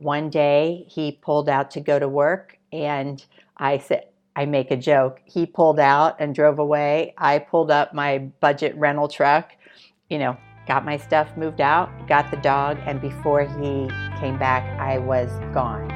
one day he pulled out to go to work, and I said, I make a joke. He pulled out and drove away. I pulled up my budget rental truck, you know, got my stuff moved out, got the dog, and before he came back, I was gone.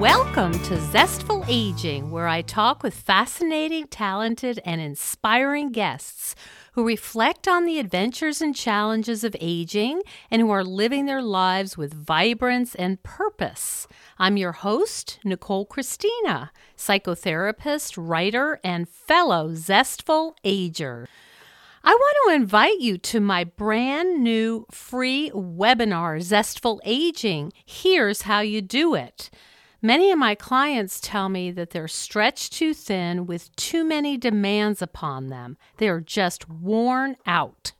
Welcome to Zestful Aging, where I talk with fascinating, talented, and inspiring guests who reflect on the adventures and challenges of aging and who are living their lives with vibrance and purpose. I'm your host, Nicole Christina, psychotherapist, writer, and fellow Zestful Ager. I want to invite you to my brand new free webinar, Zestful Aging. Here's how you do it. Many of my clients tell me that they're stretched too thin with too many demands upon them. They are just worn out.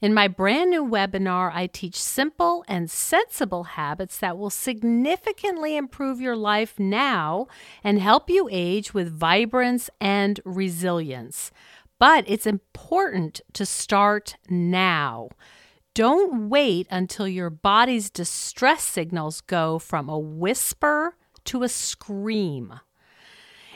In my brand new webinar, I teach simple and sensible habits that will significantly improve your life now and help you age with vibrance and resilience. But it's important to start now. Don't wait until your body's distress signals go from a whisper to a scream.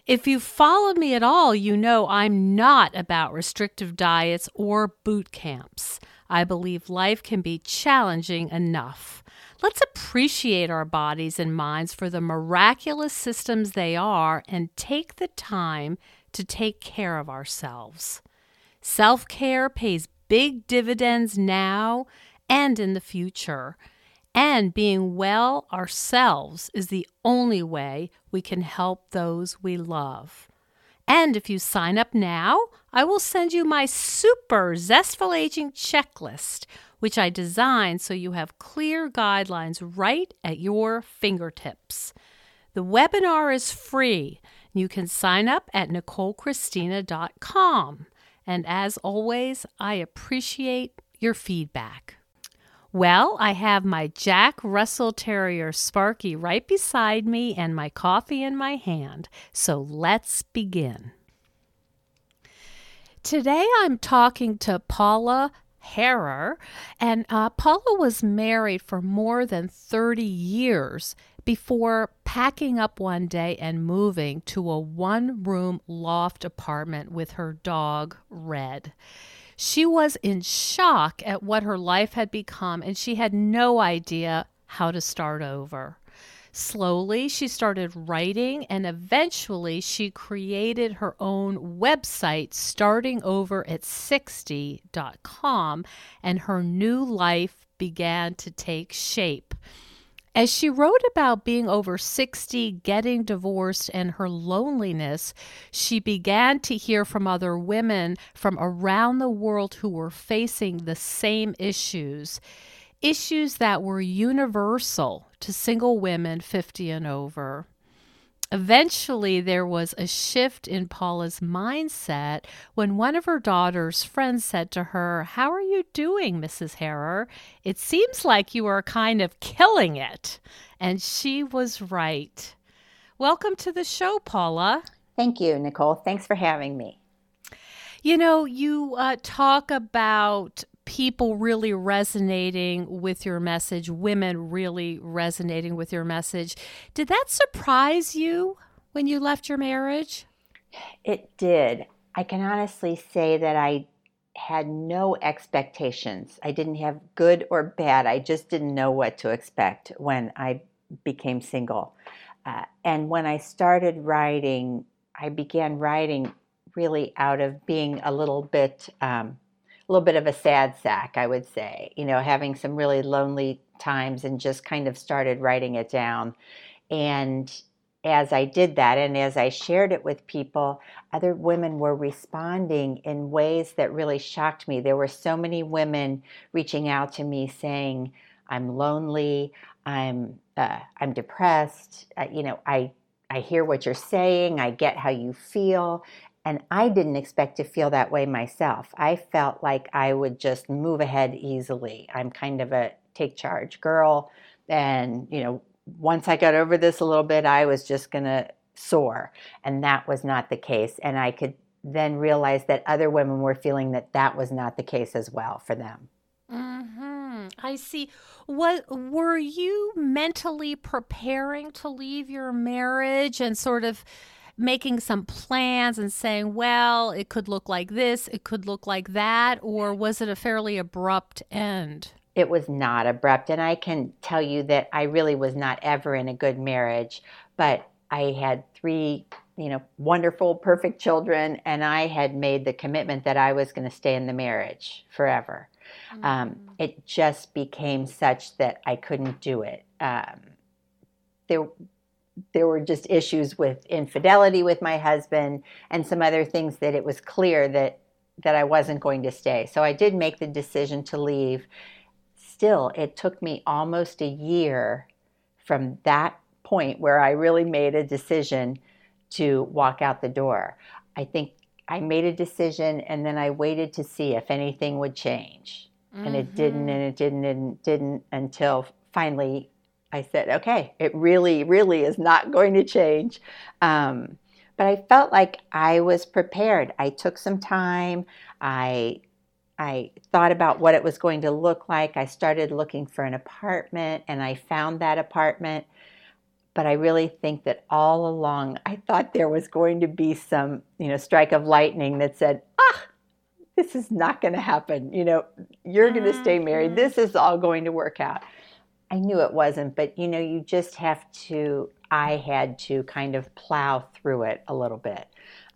If you've followed me at all, you know I'm not about restrictive diets or boot camps. I believe life can be challenging enough. Let's appreciate our bodies and minds for the miraculous systems they are and take the time to take care of ourselves. Self care pays big dividends now and in the future. And being well ourselves is the only way we can help those we love. And if you sign up now, I will send you my super zestful aging checklist, which I designed so you have clear guidelines right at your fingertips. The webinar is free. You can sign up at NicoleChristina.com. And as always, I appreciate your feedback. Well, I have my Jack Russell Terrier Sparky right beside me and my coffee in my hand. So let's begin. Today I'm talking to Paula Harer, and uh, Paula was married for more than 30 years before packing up one day and moving to a one room loft apartment with her dog, Red. She was in shock at what her life had become, and she had no idea how to start over. Slowly, she started writing, and eventually, she created her own website, starting over at 60.com, and her new life began to take shape. As she wrote about being over 60, getting divorced, and her loneliness, she began to hear from other women from around the world who were facing the same issues, issues that were universal to single women 50 and over. Eventually, there was a shift in Paula's mindset when one of her daughter's friends said to her, How are you doing, Mrs. Harer? It seems like you are kind of killing it. And she was right. Welcome to the show, Paula. Thank you, Nicole. Thanks for having me. You know, you uh, talk about people really resonating with your message, women really resonating with your message. Did that surprise you when you left your marriage? It did. I can honestly say that I had no expectations. I didn't have good or bad. I just didn't know what to expect when I became single. Uh, and when I started writing, I began writing really out of being a little bit um, a little bit of a sad sack, I would say, you know, having some really lonely times and just kind of started writing it down. And as I did that and as I shared it with people, other women were responding in ways that really shocked me. There were so many women reaching out to me saying, I'm lonely, I'm uh, I'm depressed, uh, you know, I I hear what you're saying, I get how you feel, and I didn't expect to feel that way myself. I felt like I would just move ahead easily. I'm kind of a take charge girl. And, you know, once I got over this a little bit, I was just going to soar. And that was not the case. And I could then realize that other women were feeling that that was not the case as well for them. Mm-hmm. I see. What were you mentally preparing to leave your marriage and sort of making some plans and saying, well, it could look like this, it could look like that, or was it a fairly abrupt end? It was not abrupt. And I can tell you that I really was not ever in a good marriage, but I had three, you know, wonderful, perfect children, and I had made the commitment that I was going to stay in the marriage forever. Mm-hmm. Um, it just became such that I couldn't do it. Um, there, there were just issues with infidelity with my husband and some other things that it was clear that that I wasn't going to stay. So I did make the decision to leave. Still, it took me almost a year from that point where I really made a decision to walk out the door. I think I made a decision and then I waited to see if anything would change. Mm-hmm. And it didn't, mm-hmm. and it didn't, and it didn't until finally I said, okay, it really, really is not going to change. Um, but I felt like I was prepared. I took some time. I I thought about what it was going to look like. I started looking for an apartment and I found that apartment. But I really think that all along I thought there was going to be some, you know, strike of lightning that said, ah, this is not going to happen. You know, you're going to stay married. Mm-hmm. This is all going to work out. I knew it wasn't, but you know, you just have to, I had to kind of plow through it a little bit.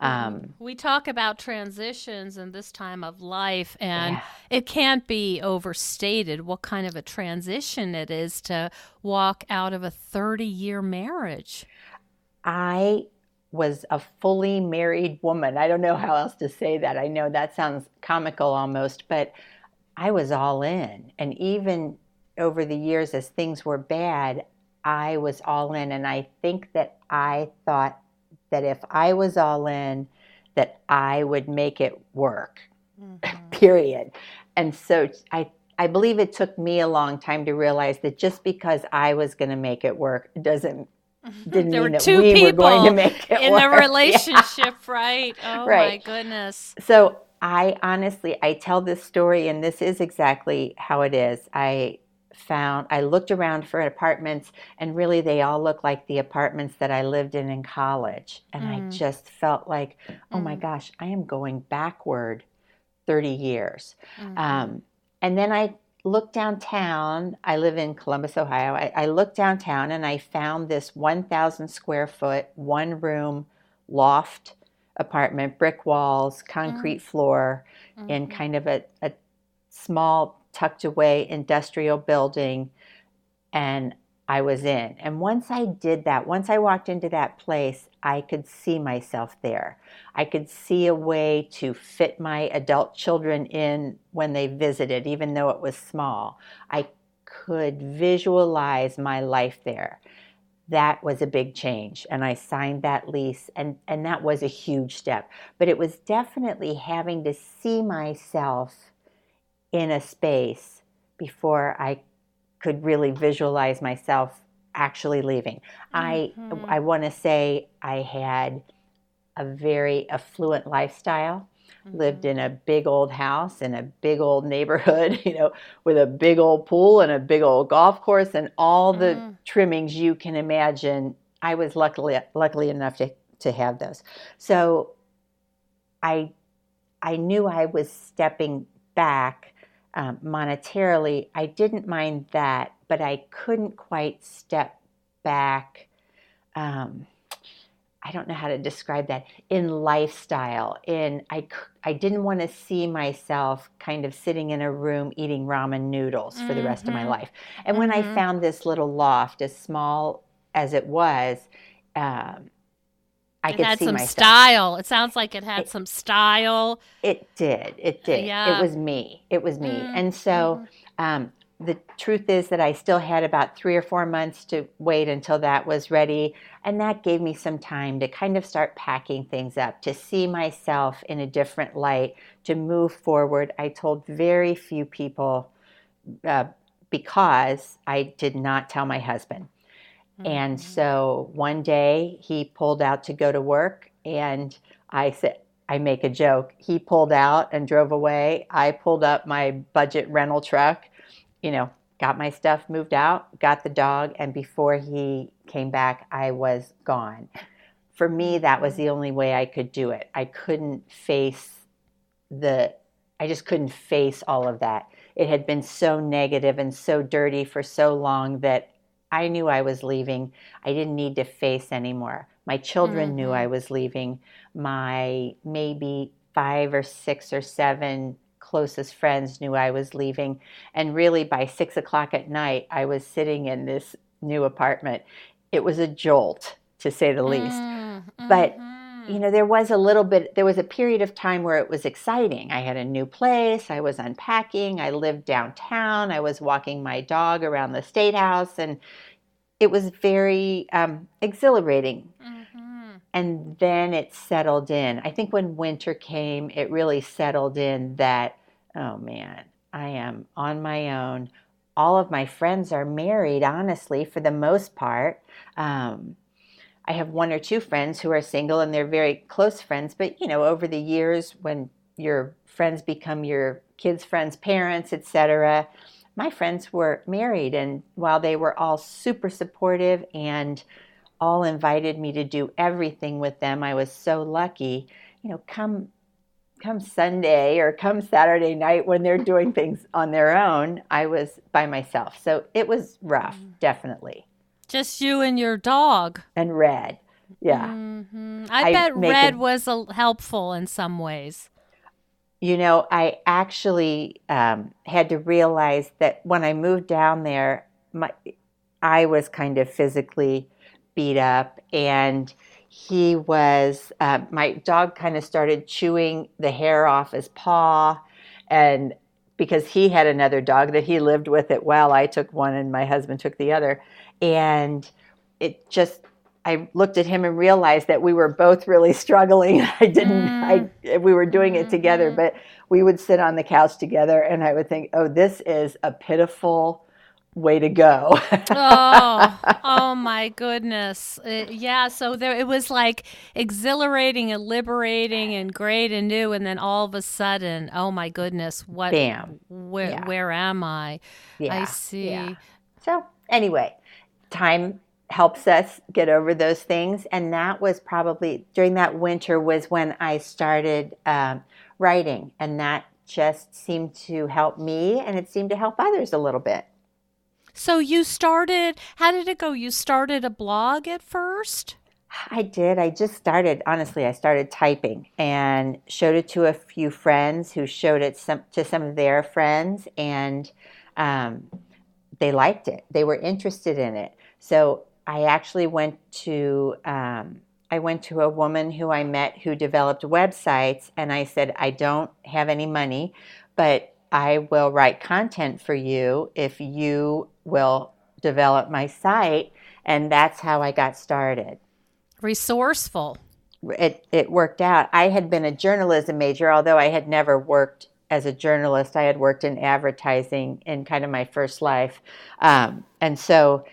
Mm-hmm. Um, we talk about transitions in this time of life, and yeah. it can't be overstated what kind of a transition it is to walk out of a 30 year marriage. I was a fully married woman. I don't know how else to say that. I know that sounds comical almost, but I was all in. And even over the years as things were bad, I was all in. And I think that I thought that if I was all in, that I would make it work, mm-hmm. period. And so I, I believe it took me a long time to realize that just because I was going to make it work doesn't didn't there mean were that we people were going to make it work. in work. the relationship, yeah. right? Oh right. my goodness. So I honestly, I tell this story, and this is exactly how it is. I found I looked around for apartments and really they all look like the apartments that I lived in in college and mm. I just felt like oh mm. my gosh I am going backward 30 years mm. um, and then I looked downtown I live in Columbus Ohio I, I looked downtown and I found this 1,000 square foot one room loft apartment brick walls concrete mm. floor in mm-hmm. kind of a, a small tucked away industrial building and I was in. And once I did that, once I walked into that place, I could see myself there. I could see a way to fit my adult children in when they visited, even though it was small. I could visualize my life there. That was a big change. And I signed that lease, and, and that was a huge step. But it was definitely having to see myself in a space before I could really visualize myself actually leaving. Mm-hmm. I I want to say I had a very affluent lifestyle. Mm-hmm. Lived in a big old house in a big old neighborhood, you know, with a big old pool and a big old golf course and all the mm-hmm. trimmings you can imagine. I was luckily luckily enough to to have those. So I I knew I was stepping back um, monetarily, I didn't mind that, but I couldn't quite step back. Um, I don't know how to describe that in lifestyle. In I, I didn't want to see myself kind of sitting in a room eating ramen noodles for mm-hmm. the rest of my mm-hmm. life. And mm-hmm. when I mm-hmm. found this little loft, as small as it was, um, I it could had see some myself. style. It sounds like it had it, some style. It did. It did. Yeah. It was me. It was me. Mm, and so mm. um, the truth is that I still had about three or four months to wait until that was ready. And that gave me some time to kind of start packing things up, to see myself in a different light, to move forward. I told very few people uh, because I did not tell my husband. And mm-hmm. so one day he pulled out to go to work, and I said, I make a joke. He pulled out and drove away. I pulled up my budget rental truck, you know, got my stuff moved out, got the dog, and before he came back, I was gone. For me, that was the only way I could do it. I couldn't face the, I just couldn't face all of that. It had been so negative and so dirty for so long that I knew I was leaving. I didn't need to face anymore. My children mm-hmm. knew I was leaving. My maybe five or six or seven closest friends knew I was leaving. And really, by six o'clock at night, I was sitting in this new apartment. It was a jolt, to say the least. Mm-hmm. But you know, there was a little bit, there was a period of time where it was exciting. I had a new place, I was unpacking, I lived downtown, I was walking my dog around the state house, and it was very um, exhilarating. Mm-hmm. And then it settled in. I think when winter came, it really settled in that, oh man, I am on my own. All of my friends are married, honestly, for the most part. Um, I have one or two friends who are single and they're very close friends, but you know, over the years when your friends become your kids' friends' parents, etc., my friends were married and while they were all super supportive and all invited me to do everything with them, I was so lucky. You know, come come Sunday or come Saturday night when they're doing things on their own, I was by myself. So it was rough, mm. definitely. Just you and your dog. And Red. Yeah. Mm-hmm. I, I, bet Red was a, helpful in some ways. You know, I actually um, had to realize that when I moved down there, my I was kind of physically beat up, and he was. Uh, my dog kind of started chewing the hair off his paw, and because he had another dog that he lived with it well, I took one and my husband took the other, and it just I looked at him and realized that we were both really struggling. I didn't, mm. I, we were doing it together, mm-hmm. but we would sit on the couch together and I would think, oh, this is a pitiful way to go. oh, oh my goodness. Uh, yeah. So there, it was like exhilarating and liberating and great and new. And then all of a sudden, oh my goodness, what, Bam. Where, yeah. where am I? Yeah. I see. Yeah. So anyway, time helps us get over those things. And that was probably during that winter was when I started um, writing, and that just seemed to help me, and it seemed to help others a little bit. So you started. How did it go? You started a blog at first. I did. I just started, honestly, I started typing and showed it to a few friends who showed it some, to some of their friends, and um, they liked it. They were interested in it. So I actually went to um, I went to a woman who I met who developed websites, and I said, I don't have any money, but I will write content for you if you will develop my site. And that's how I got started. Resourceful. It, it worked out. I had been a journalism major, although I had never worked as a journalist. I had worked in advertising in kind of my first life. Um, and so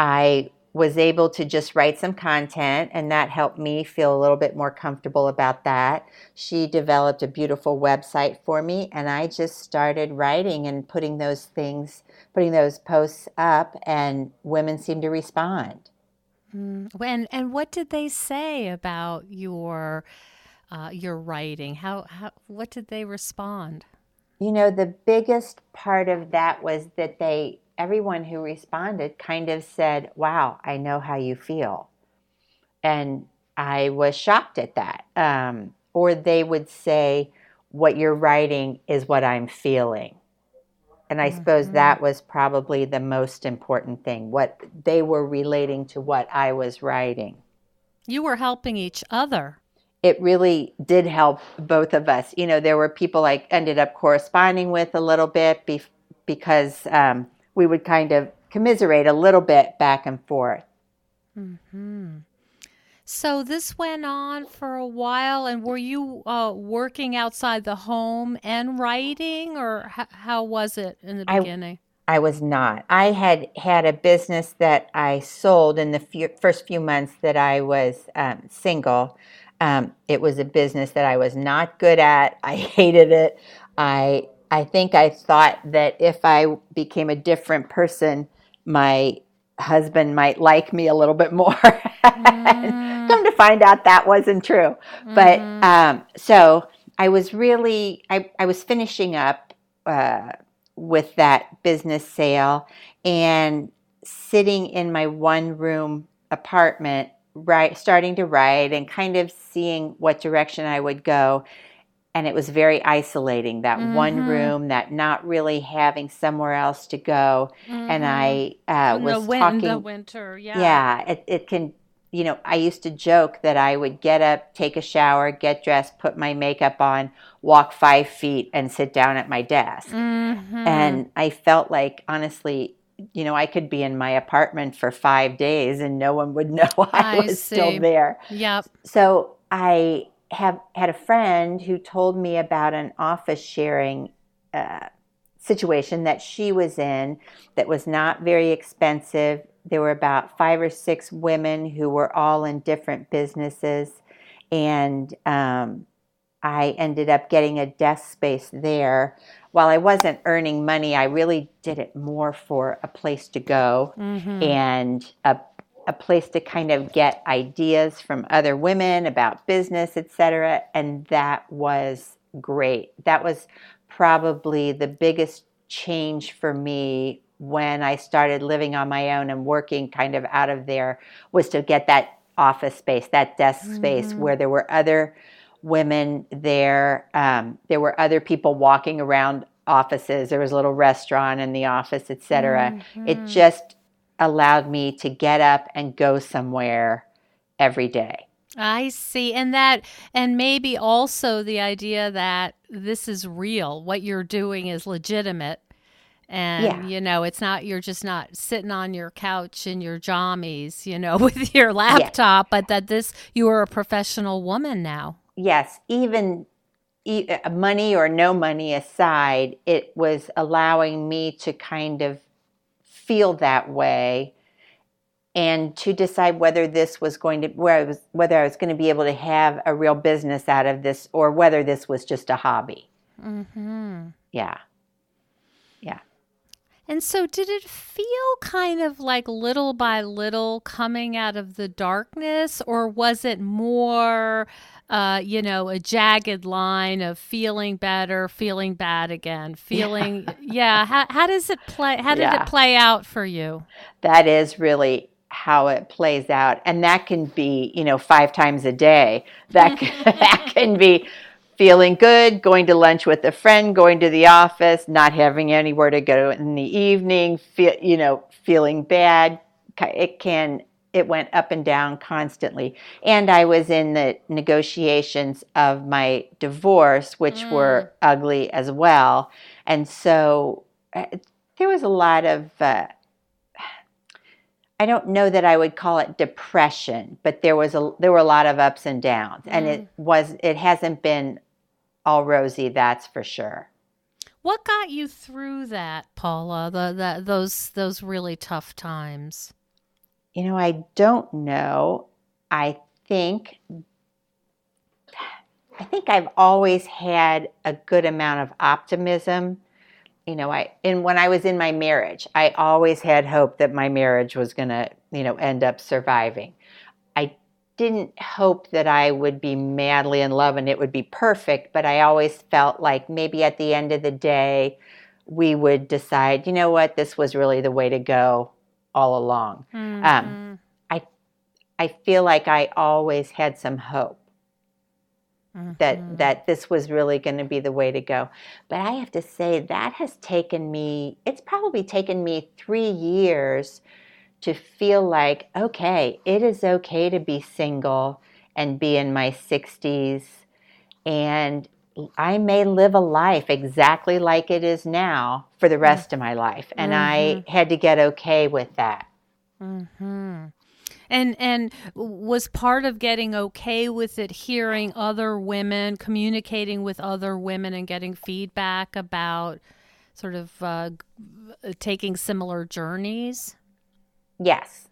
I was able to just write some content, and that helped me feel a little bit more comfortable about that. She developed a beautiful website for me, and I just started writing and putting those things, putting those posts up, and women seemed to respond. Mm. And and what did they say about your uh, your writing? How, how what did they respond? You know, the biggest part of that was that they everyone who responded kind of said, Wow, I know how you feel. And I was shocked at that. Um, or they would say, What you're writing is what I'm feeling. And I mm-hmm. suppose that was probably the most important thing. What they were relating to what I was writing. You were helping each other. It really did help both of us. You know, there were people I ended up corresponding with a little bit be- because um, we would kind of commiserate a little bit back and forth. Mm-hmm. So this went on for a while, and were you uh, working outside the home and writing, or h- how was it in the beginning? I, I, was not. I had had a business that I sold in the few, first few months that I was um, single. Um, it was a business that I was not good at. I hated it. I I think I thought that if I became a different person, my husband might like me a little bit more. Mm. Come to find out that wasn't true. Mm. But mm-hmm. um, so I was really, I, I was finishing up uh, with that business sale and sitting in my one room apartment, right, starting to write and kind of seeing what direction I would go and it was very isolating that mm-hmm. one room that not really having somewhere else to go mm-hmm. and i uh, was the talking the winter yeah yeah it, it can you know i used to joke that i would get up take a shower get dressed put my makeup on walk five feet and sit down at my desk mm-hmm. and i felt like honestly you know, I could be in my apartment for five days and no one would know I, I was see. still there. Yep. So I have had a friend who told me about an office sharing uh, situation that she was in that was not very expensive. There were about five or six women who were all in different businesses, and um, I ended up getting a desk space there. While I wasn't earning money, I really did it more for a place to go mm-hmm. and a a place to kind of get ideas from other women about business, etc. And that was great. That was probably the biggest change for me when I started living on my own and working kind of out of there was to get that office space, that desk mm-hmm. space where there were other women there. Um, there were other people walking around offices. There was a little restaurant in the office, etc. Mm-hmm. It just allowed me to get up and go somewhere every day. I see. And that, and maybe also the idea that this is real. What you're doing is legitimate. And, yeah. you know, it's not, you're just not sitting on your couch in your jammies, you know, with your laptop, but that this, you are a professional woman now. Yes. Even uh, money or no money aside, it was allowing me to kind of feel that way and to decide whether this was going to where I was whether I was going to be able to have a real business out of this or whether this was just a hobby. Mm-hmm. Yeah. Yeah. And so, did it feel kind of like little by little coming out of the darkness, or was it more uh, you know, a jagged line of feeling better, feeling bad again, feeling, yeah. yeah. How, how does it play? How did yeah. it play out for you? That is really how it plays out. And that can be, you know, five times a day. That, can, that can be feeling good, going to lunch with a friend, going to the office, not having anywhere to go in the evening, feel, you know, feeling bad. It can it went up and down constantly. And I was in the negotiations of my divorce, which mm. were ugly as well. And so uh, there was a lot of, uh, I don't know that I would call it depression, but there was a there were a lot of ups and downs, mm. and it mm. was it hasn't been all rosy, that's for sure. What got you through that, Paula? The, the those those really tough times. You know, I don't know. I think I think I've always had a good amount of optimism. You know, I and when I was in my marriage, I always had hope that my marriage was going to, you know, end up surviving. I didn't hope that I would be madly in love and it would be perfect, but I always felt like maybe at the end of the day we would decide, you know what, this was really the way to go all along. Mm-hmm. Um, I I feel like I always had some hope mm-hmm. that that this was really going to be the way to go. But I have to say that has taken me. It's probably taken me three years to feel like okay, it is okay to be single and be in my sixties and I may live a life exactly like it is now for the rest of my life. And mm-hmm. I had to get okay with that. Mm-hmm. And and was part of getting okay with it hearing other women, communicating with other women, and getting feedback about sort of uh, taking similar journeys. Yes,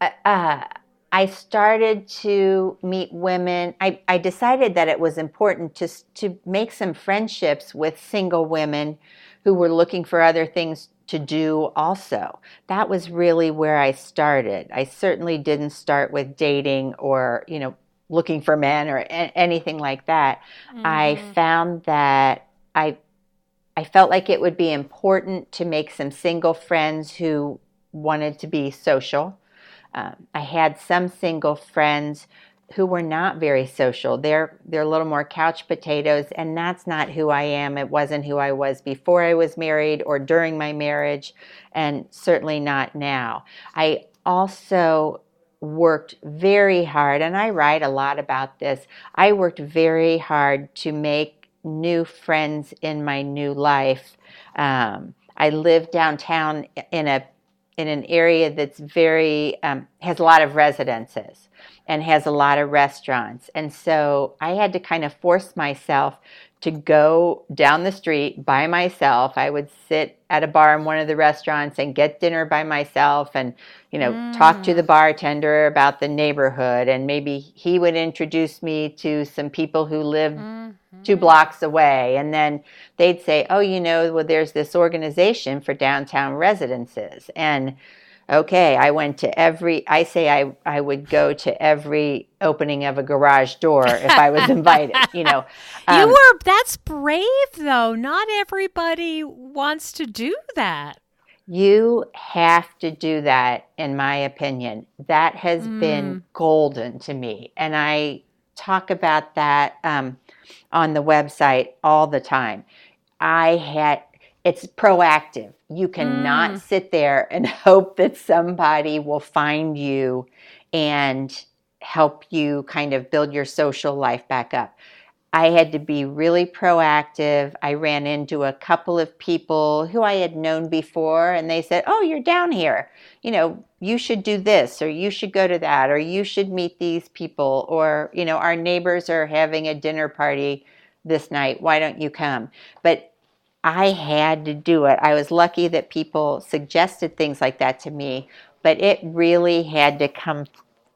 uh, uh I started to meet women. I, I decided that it was important to, to make some friendships with single women who were looking for other things to do also. That was really where I started. I certainly didn't start with dating or, you know, looking for men or a- anything like that. Mm. I found that I I felt like it would be important to make some single friends who wanted to be social. Um, I had some single friends who were not very social. They're they're a little more couch potatoes, and that's not who I am. It wasn't who I was before I was married or during my marriage, and certainly not now. I also worked very hard, and I write a lot about this. I worked very hard to make new friends in my new life. Um, I lived downtown in a in an area that's very um, has a lot of residences and has a lot of restaurants and so i had to kind of force myself to go down the street by myself i would sit at a bar in one of the restaurants and get dinner by myself and you know mm. talk to the mm. bartender about the neighborhood and maybe he would introduce me to some people who lived mm two blocks away. And then they'd say, oh, you know, well, there's this organization for downtown residences. And okay, I went to every, I say I, I would go to every opening of a garage door if I was invited, you know. Um, you were, that's brave though. Not everybody wants to do that. You have to do that, in my opinion. That has mm. been golden to me. And I talk about that. Um, on the website all the time. I had it's proactive. You cannot mm. sit there and hope that somebody will find you and help you kind of build your social life back up. I had to be really proactive. I ran into a couple of people who I had known before, and they said, Oh, you're down here. You know, you should do this, or you should go to that, or you should meet these people, or, you know, our neighbors are having a dinner party this night. Why don't you come? But I had to do it. I was lucky that people suggested things like that to me, but it really had to come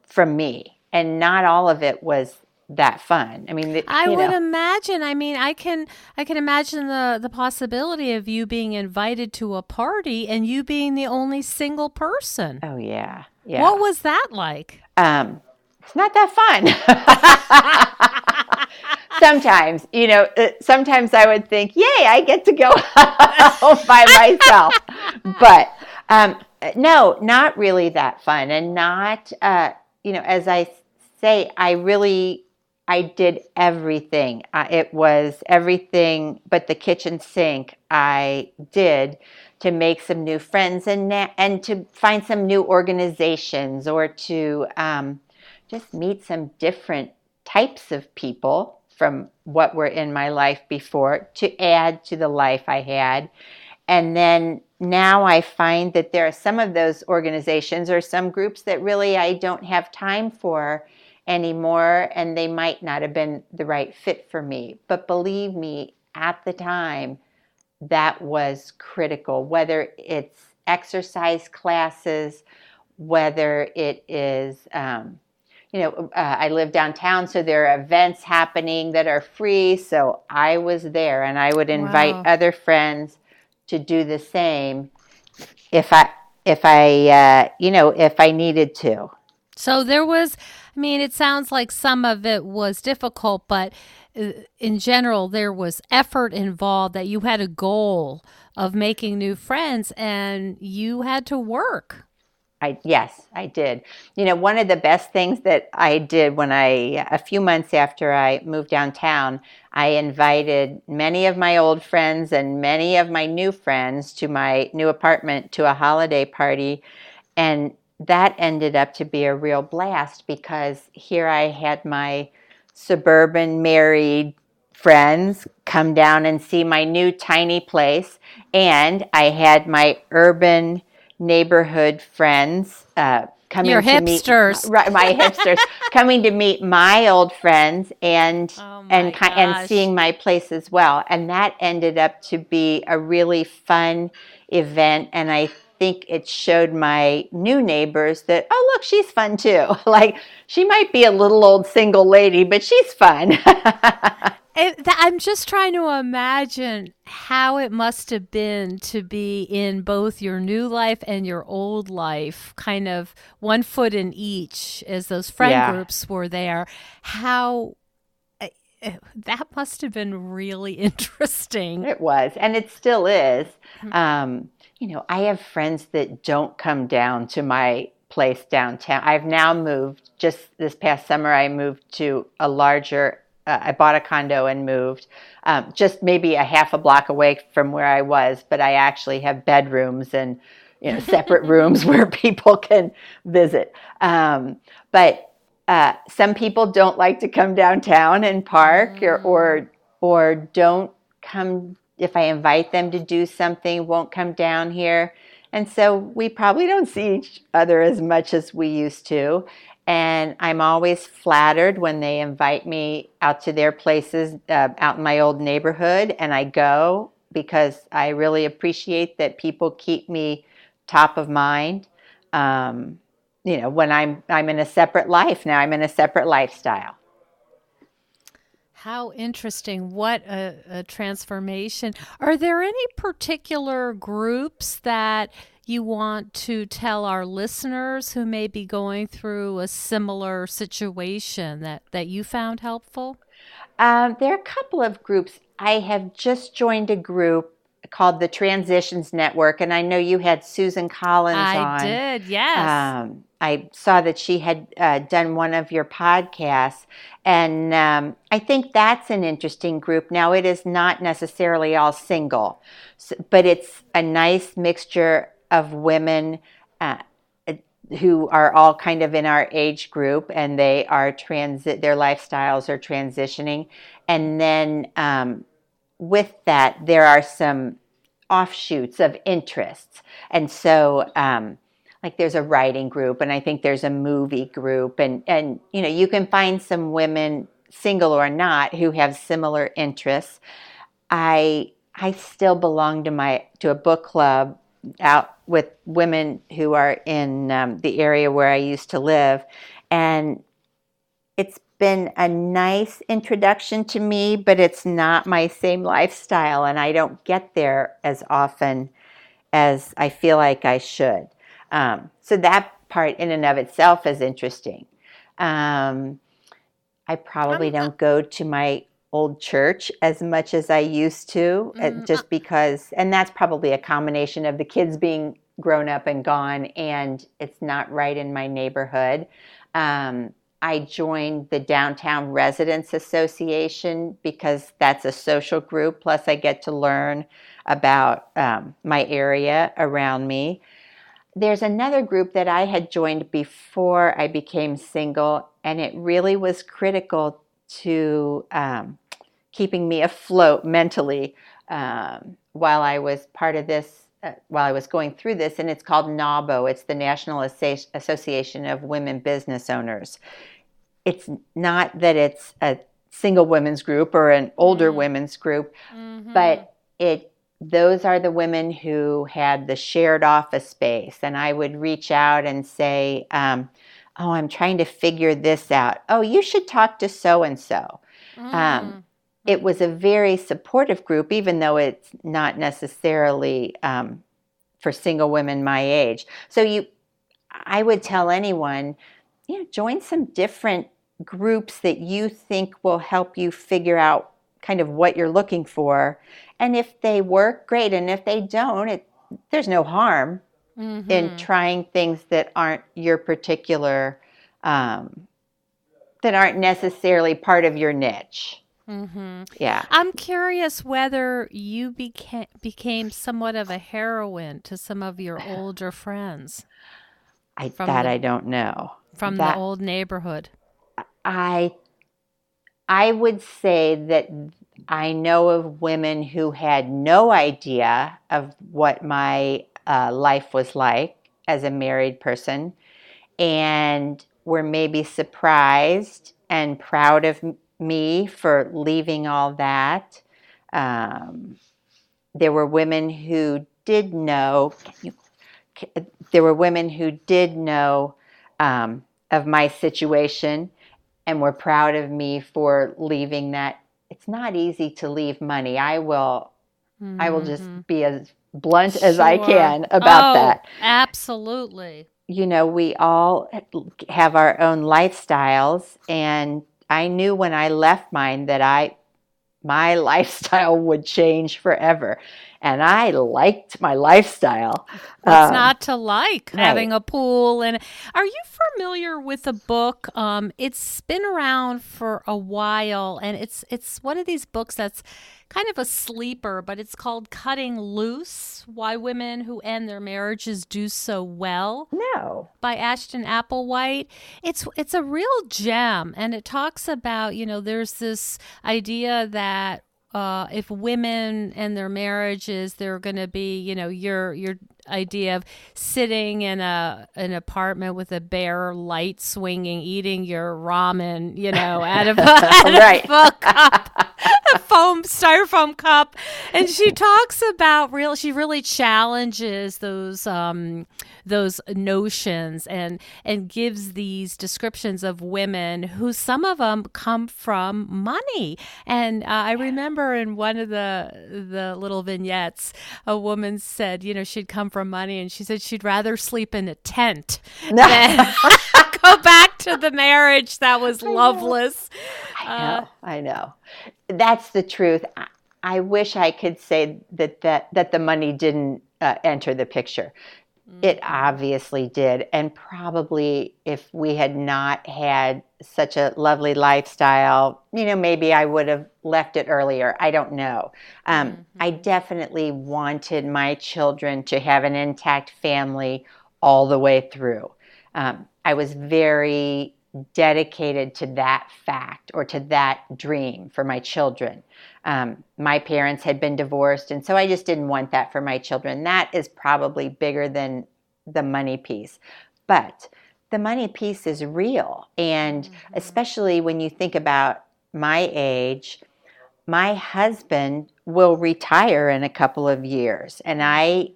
from me. And not all of it was that fun. I mean, the, I would know. imagine. I mean, I can I can imagine the the possibility of you being invited to a party and you being the only single person. Oh yeah, yeah. What was that like? Um, it's not that fun. sometimes, you know, uh, sometimes I would think, "Yay, I get to go by myself," but um, no, not really that fun, and not. Uh, you know, as I say, I really I did everything. Uh, it was everything but the kitchen sink I did to make some new friends and na- and to find some new organizations or to um, just meet some different types of people from what were in my life before to add to the life I had. And then now I find that there are some of those organizations or some groups that really I don't have time for anymore and they might not have been the right fit for me. But believe me, at the time, that was critical, whether it's exercise classes, whether it is, um, you know, uh, I live downtown, so there are events happening that are free. So I was there and I would invite wow. other friends to do the same if I, if I, uh, you know, if I needed to. So there was, I mean, it sounds like some of it was difficult, but uh, in general, there was effort involved that you had a goal of making new friends and you had to work. I yes, I did. You know, one of the best things that I did when I a few months after I moved downtown, I invited many of my old friends and many of my new friends to my new apartment to a holiday party and that ended up to be a real blast because here I had my suburban married friends come down and see my new tiny place, and I had my urban neighborhood friends uh, coming Your to hipsters. meet right, my hipsters coming to meet my old friends and oh and gosh. and seeing my place as well, and that ended up to be a really fun event, and I think it showed my new neighbors that, oh, look, she's fun too. like, she might be a little old single lady, but she's fun. I'm just trying to imagine how it must have been to be in both your new life and your old life, kind of one foot in each, as those friend yeah. groups were there. How eh, eh, that must have been really interesting. It was, and it still is. Mm-hmm. Um, you know, I have friends that don't come down to my place downtown. I've now moved, just this past summer, I moved to a larger uh, I bought a condo and moved um, just maybe a half a block away from where I was, but I actually have bedrooms and you know separate rooms where people can visit. Um, but uh, some people don't like to come downtown and park, mm. or, or or don't come if I invite them to do something, won't come down here. And so we probably don't see each other as much as we used to. And I'm always flattered when they invite me out to their places uh, out in my old neighborhood, and I go because I really appreciate that people keep me top of mind. Um, you know, when I'm I'm in a separate life now, I'm in a separate lifestyle. How interesting. What a, a, transformation. Are there any particular groups that you want to tell our listeners who may be going through a similar situation that, that you found helpful? Um, there are a couple of groups. I have just joined a group called the Transitions Network, and I know you had Susan Collins I on. I did, yes. Um, I saw that she had uh, done one of your podcasts, and um, I think that's an interesting group. Now, it is not necessarily all single, but it's a nice mixture of women uh, who are all kind of in our age group and they are transit their lifestyles are transitioning and then um, with that there are some offshoots of interests and so um, like there's a writing group and i think there's a movie group and and you know you can find some women single or not who have similar interests i i still belong to my to a book club out with women who are in um, the area where I used to live. And it's been a nice introduction to me, but it's not my same lifestyle. And I don't get there as often as I feel like I should. Um, so that part in and of itself is interesting. Um, I probably don't go to my old church as much as I used to, mm-hmm. just because, and that's probably a combination of the kids being grown up and gone, and it's not right in my neighborhood. Um, I joined the Downtown Residents Association because that's a social group. Plus, I get to learn about um, my area around me. There's another group that I had joined before I became single, and it really was critical to um, keeping me afloat mentally um, while I was part of this, uh, while I was going through this. And it's called NAWBO, it's the National Association of Women Business Owners. It's not that it's a single women's group or an older mm-hmm. women's group, mm-hmm. but it those are the women who had the shared office space. And I would reach out and say, um, Oh, I'm trying to figure this out. Oh, you should talk to so and so it was a very supportive group, even though it's not necessarily um, for single women my age. So you, I would tell anyone, you know, join some different groups that you think will help you figure out kind of what you're looking for. And if they work, great. And if they don't, it, there's no harm mm-hmm. in trying things that aren't your particular, um, that aren't necessarily part of your niche. Mm-hmm. Yeah. I'm curious whether you became became somewhat of a heroine to some of your older friends. I that the, I don't know. From that, the old neighborhood. I I would say that I know of women who had no idea of what my uh, life was like as a married person and were maybe surprised and proud of me for leaving all that. Um, there were women who did know. You, there were women who did know um, of my situation and were proud of me for leaving that. It's not easy to leave money. I will, mm-hmm. I will just mm-hmm. be as blunt sure. as I can about oh, that. Absolutely. You know, we all have our own lifestyles, and I knew when I left mine that I my lifestyle would change forever and I liked my lifestyle. What's um, not to like right. having a pool? And are you familiar with the book? Um, it's been around for a while, and it's it's one of these books that's kind of a sleeper, but it's called Cutting Loose Why Women Who End Their Marriages Do So Well. No. By Ashton Applewhite. It's it's a real gem and it talks about, you know, there's this idea that uh, if women and their marriages, they're going to be, you know, your your idea of sitting in a an apartment with a bare light swinging, eating your ramen, you know, out of, out right. of a cup, a foam styrofoam cup, and she talks about real. She really challenges those um, those notions and and gives these descriptions of women who some of them come from money. And uh, I remember in one of the the little vignettes, a woman said, you know, she'd come from money, and she said she'd rather sleep in a tent than go back to the marriage that was loveless. I know. Uh, I know. That's the truth. I, I wish I could say that that that the money didn't uh, enter the picture it obviously did. And probably if we had not had such a lovely lifestyle, you know, maybe I would have left it earlier. I don't know. Um, mm-hmm. I definitely wanted my children to have an intact family all the way through. Um, I was very dedicated to that fact or to that dream for my children. Um, my parents had been divorced, and so I just didn't want that for my children. That is probably bigger than the money piece. But the money piece is real. And mm-hmm. especially when you think about my age, my husband will retire in a couple of years. And I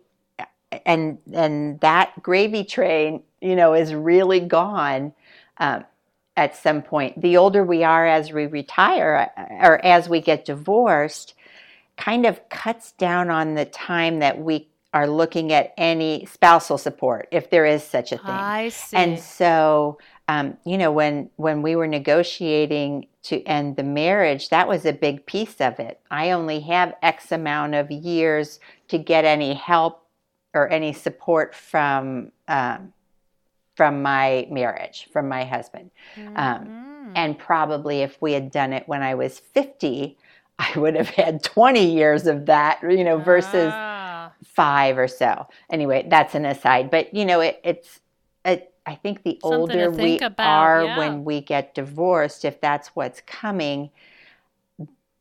and and that gravy train, you know, is really gone. Um, at some point. The older we are as we retire or as we get divorced, kind of cuts down on the time that we are looking at any spousal support if there is such a thing. I see. And so, um, you know, when when we were negotiating to end the marriage, that was a big piece of it. I only have X amount of years to get any help or any support from um, from my marriage, from my husband. Um, mm-hmm. Um, and probably if we had done it when I was 50, I would have had 20 years of that, you know, versus ah. Five or so. Anyway, that's an aside. But, you know, it, it's, it, I think the Something older we about, are yeah. when we get divorced, if that's what's coming,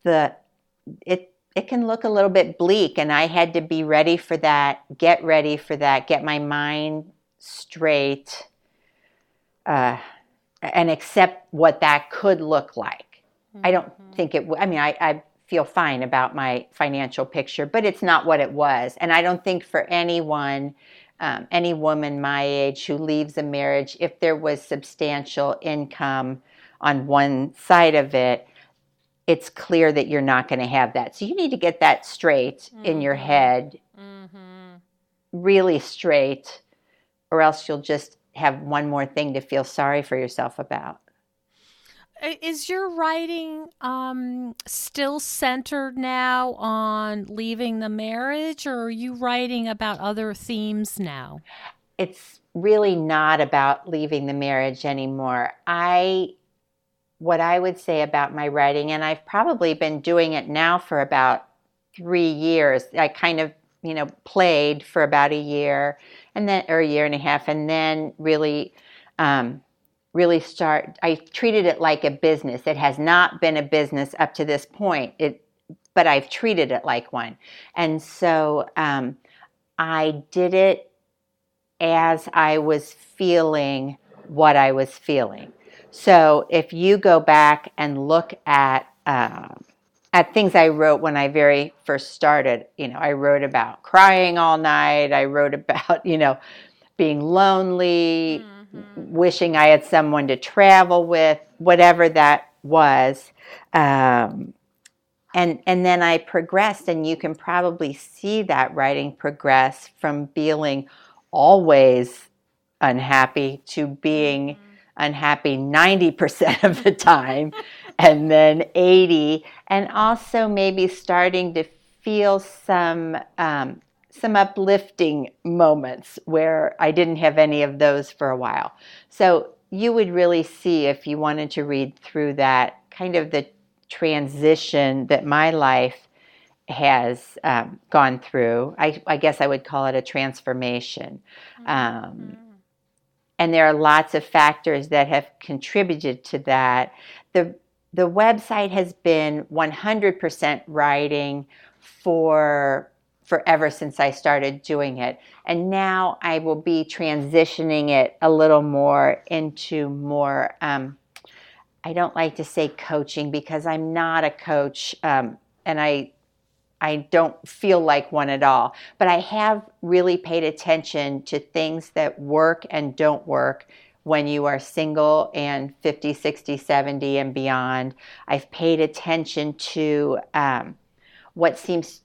the it it can look a little bit bleak and I had to be ready for that, get ready for that, get my mind straight uh, and accept what that could look like. Mm-hmm. I don't mm-hmm. think it, I mean, I, I feel fine about my financial picture, but it's not what it was. And I don't think for anyone, um, any woman my age who leaves a marriage, if there was substantial income on one side of it, it's clear that you're not going to have that. So you need to get that straight mm-hmm. in your mm-hmm. head, mm-hmm. really straight, or else you'll just have one more thing to feel sorry for yourself about. Is your writing um, still centered now on leaving the marriage, or are you writing about other themes now? It's really not about leaving the marriage anymore. I, what I would say about my writing, and I've probably been doing it now for about three years. I kind of, you know, played for about a year and then or a year and a half, and then really, um, really start. I treated it like a business. It has not been a business up to this point. It, but I've treated it like one, and so um, I did it as I was feeling what I was feeling. So if you go back and look at uh, at things I wrote when I very first started. You know, I wrote about crying all night. I wrote about, you know, being lonely, mm-hmm. Wishing I had someone to travel with, whatever that was. Um, and and then I progressed, and you can probably see that writing progress from feeling always unhappy to being mm-hmm. unhappy 90% of the time and then 80 and also maybe starting to feel some um, some uplifting moments where I didn't have any of those for a while. So you would really see if you wanted to read through that kind of the transition that my life has um, gone through. I, I, guess I would call it a transformation. Mm-hmm. Um, and there are lots of factors that have contributed to that. The the website has been 100% writing for forever since I started doing it. And now I will be transitioning it a little more into more, um, I don't like to say coaching because I'm not a coach um, and I, I don't feel like one at all. But I have really paid attention to things that work and don't work when you are single and 50, 60, 70 and beyond. I've paid attention to um, what seems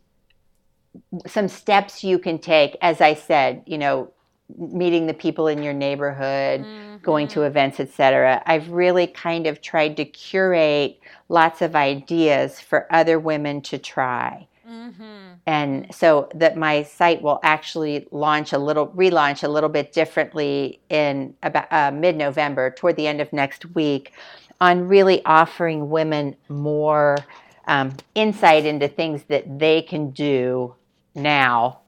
some steps you can take. As I said, you know, meeting the people in your neighborhood, mm-hmm. going to events, etc. I've really kind of tried to curate lots of ideas for other women to try. Mm-hmm. And so that my site will actually launch a little, relaunch a little bit differently in about uh, mid November, toward the end of next week, on really offering women more um, insight into things that they can do now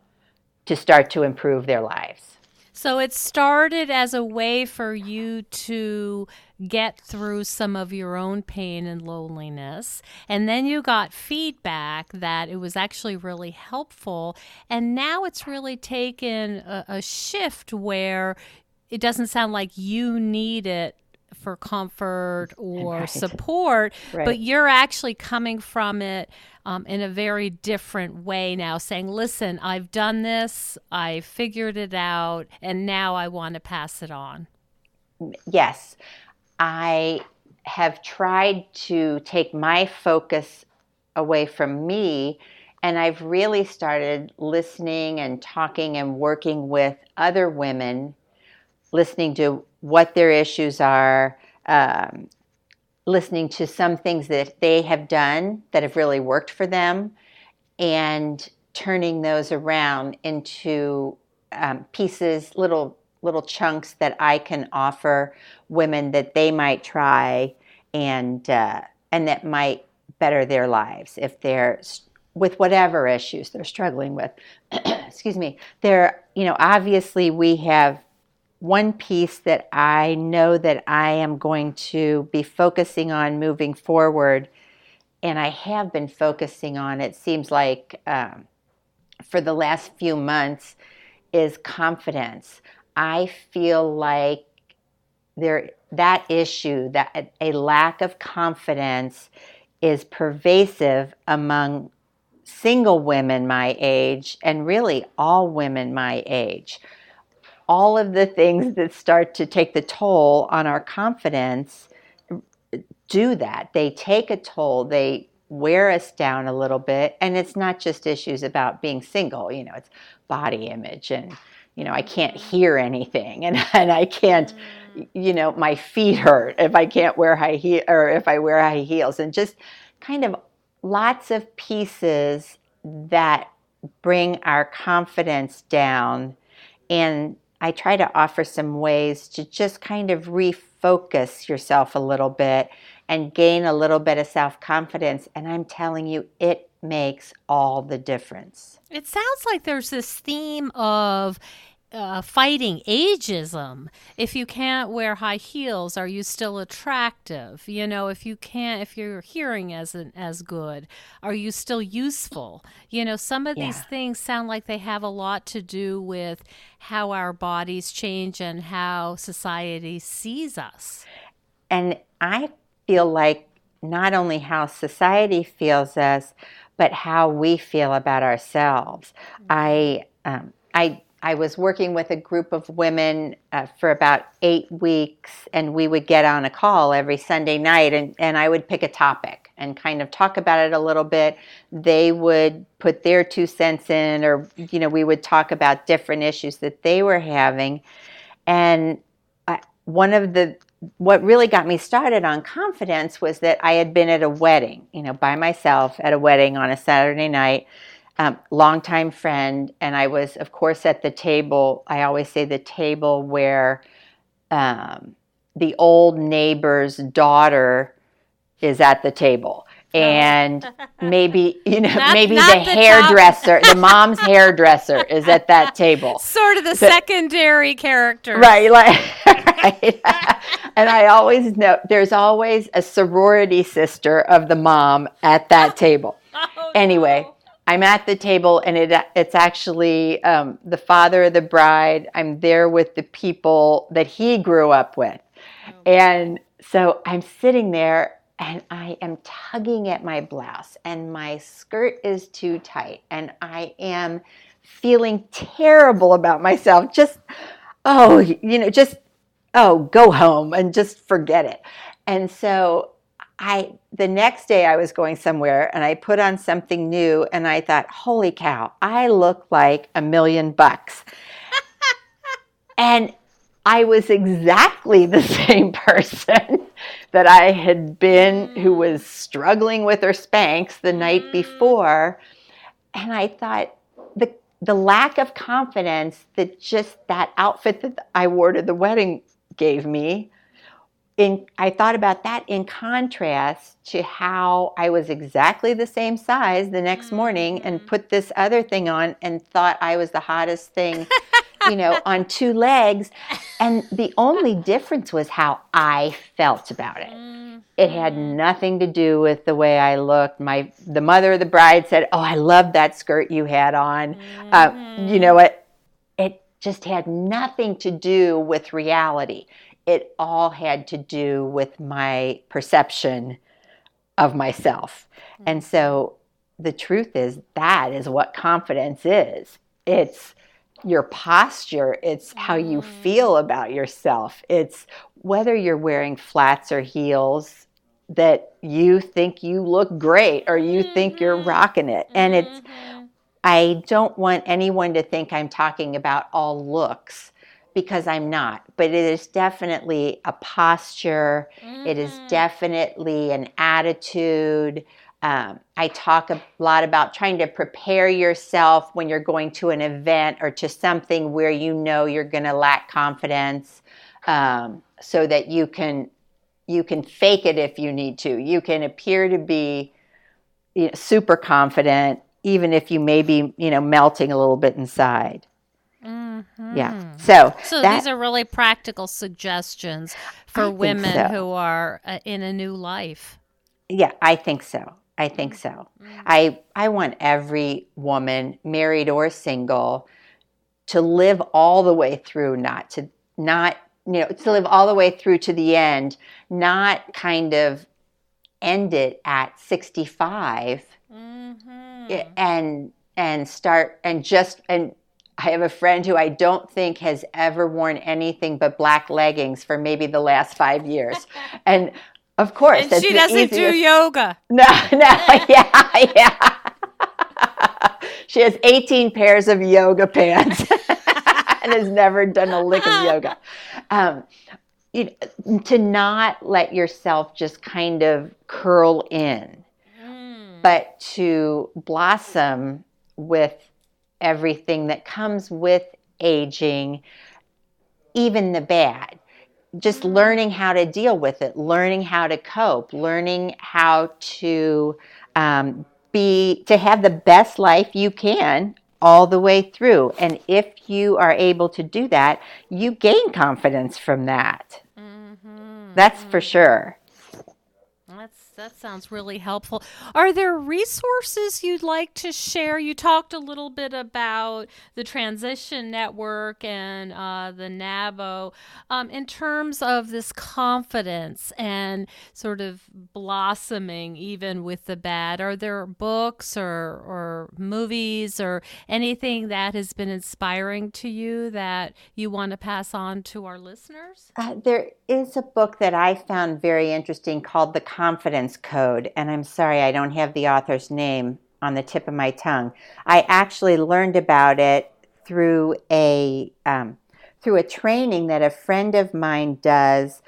to start to improve their lives. So it started as a way for you to get through some of your own pain and loneliness. And then you got feedback that it was actually really helpful. And now it's really taken a, a shift where it doesn't sound like you need it for comfort or right. support, right. but you're actually coming from it um, in a very different way now, saying, listen, I've done this, I figured it out, and now I want to pass it on. Yes. I have tried to take my focus away from me and I've really started listening and talking and working with other women, listening to what their issues are, um, listening to some things that they have done that have really worked for them and turning those around into um, pieces, little little chunks that I can offer women that they might try and uh, and that might better their lives if they're with whatever issues they're struggling with. Excuse me. There, you know, obviously we have one piece that I know that I am going to be focusing on moving forward, and I have been focusing on, it seems like um, for the last few months, is confidence. I feel like there that issue, that a lack of confidence is pervasive among single women my age and really all women my age all of the things that start to take the toll on our confidence do that. They take a toll. They wear us down a little bit. And it's not just issues about being single, you know, it's body image and, you know, I can't mm. hear anything and, and I can't, mm. you know, my feet hurt if I can't wear high heel or if I wear high heels and just kind of lots of pieces that bring our confidence down and I try to offer some ways to just kind of refocus yourself a little bit and gain a little bit of self confidence. And I'm telling you, it makes all the difference. It sounds like there's this theme of uh, fighting ageism. If you can't wear high heels, are you still attractive? You know, if you can't, if your hearing isn't as good, are you still useful? You know, some of yeah. these things sound like they have a lot to do with how our bodies change and how society sees us. And I feel like not only how society feels us, but how we feel about ourselves. I, um, I, I was working with a group of women uh, for about eight weeks, and we would get on a call every Sunday night, and, and I would pick a topic and kind of talk about it a little bit. They would put their two cents in, or, you know, we would talk about different issues that they were having. And I, one of the what really got me started on confidence was that I had been at a wedding, you know, by myself at a wedding on a Saturday night, um, longtime friend, and I was, of course, at the table. I always say the table where um, the old neighbor's daughter is at the table. Oh. And maybe you know, not, maybe not the, the hairdresser, the mom's hairdresser, is at that table. Sort of the, the secondary character, right? Like, right. and I always know there's always a sorority sister of the mom at that table. Oh, anyway, no. I'm at the table, and it it's actually um, the father of the bride. I'm there with the people that he grew up with, oh. and so I'm sitting there and I am tugging at my blouse, and my skirt is too tight, and I am feeling terrible about myself. Just, oh, you know, just, oh, go home and just forget it. And so I, the next day I was going somewhere and I put on something new and I thought, holy cow, I look like a million bucks. and I was exactly the same person that I had been who mm. was struggling with her Spanx the night mm. before. And I thought the the lack of confidence that just that outfit that I wore to the wedding gave me in I thought about that in contrast to how I was exactly the same size the next morning and mm-hmm. put this other thing on and thought I was the hottest thing you know, on two legs. And the only difference was how I felt about it. It had mm-hmm. nothing to do with the way I looked. My the mother of the bride said, "Oh, I love that skirt you had on." Uh, you know what? It just had nothing to do with reality. It all had to do with my perception of myself. And so the truth is that is what confidence is. It's your posture, it's how you mm. feel about yourself. It's whether you're wearing flats or heels that you think you look great or you mm-hmm. think you're mm-hmm. rocking it. And it's, mm-hmm. I don't want anyone to think I'm talking about all looks because I'm not, but it is definitely a posture, mm-hmm. it is mm-hmm. definitely an attitude. Um, I talk a lot about trying to prepare yourself when you're going to an event or to something where you know you're going to lack confidence, um, so that you can you can fake it if you need to. You can appear to be you know, super confident, even if you may be you know melting a little bit inside. Mm-hmm. Yeah. So, so that, these are really practical suggestions for women so. who are uh, in a new life. Yeah, I think so. I think so. Mm-hmm. I I want every woman, married or single, to live all the way through, not to not you know to live all the way through to the end, not kind of end it at 65 mm-hmm. and and start and just and I have a friend who I don't think has ever worn anything but black leggings for maybe the last five years. and of course. And she doesn't easiest. do yoga. No, no, yeah, yeah. she has 18 pairs of yoga pants and has never done a lick of yoga. Um, you know, to not let yourself just kind of curl in, mm. but to blossom with everything that comes with aging, even the bad just learning how to deal with it, learning how to cope, learning how to um, be to have the best life you can all the way through. And if you are able to do that, you gain confidence from that. Mm-hmm. That's for sure. That sounds really helpful. Are there resources you'd like to share? You talked a little bit about the Transition Network and uh, the NABO um, in terms of this confidence and sort of blossoming even with the bad. Are there books or, or movies or anything that has been inspiring to you that you want to pass on to our listeners? Uh, there is a book that I found very interesting called The Confidence Code, and I'm sorry I don't have the author's name on the tip of my tongue. I actually learned about it through a um, through a training that a friend of mine does.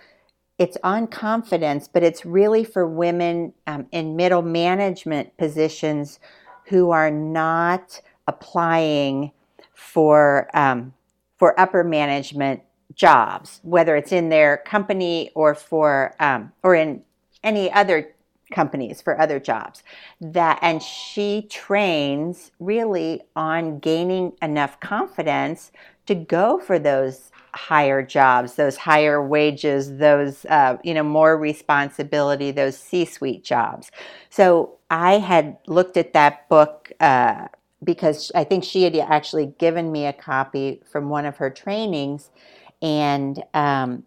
It's on confidence, but it's really for women um, in middle management positions who are not applying for um, for upper management jobs, whether it's in their company or for um, or in any other companies for other jobs. That and she trains really on gaining enough confidence to go for those higher jobs, those higher wages, those uh, you know more responsibility, those C-suite jobs. So I had looked at that book. Uh, because I think she had actually given me a copy from one of her trainings, and um,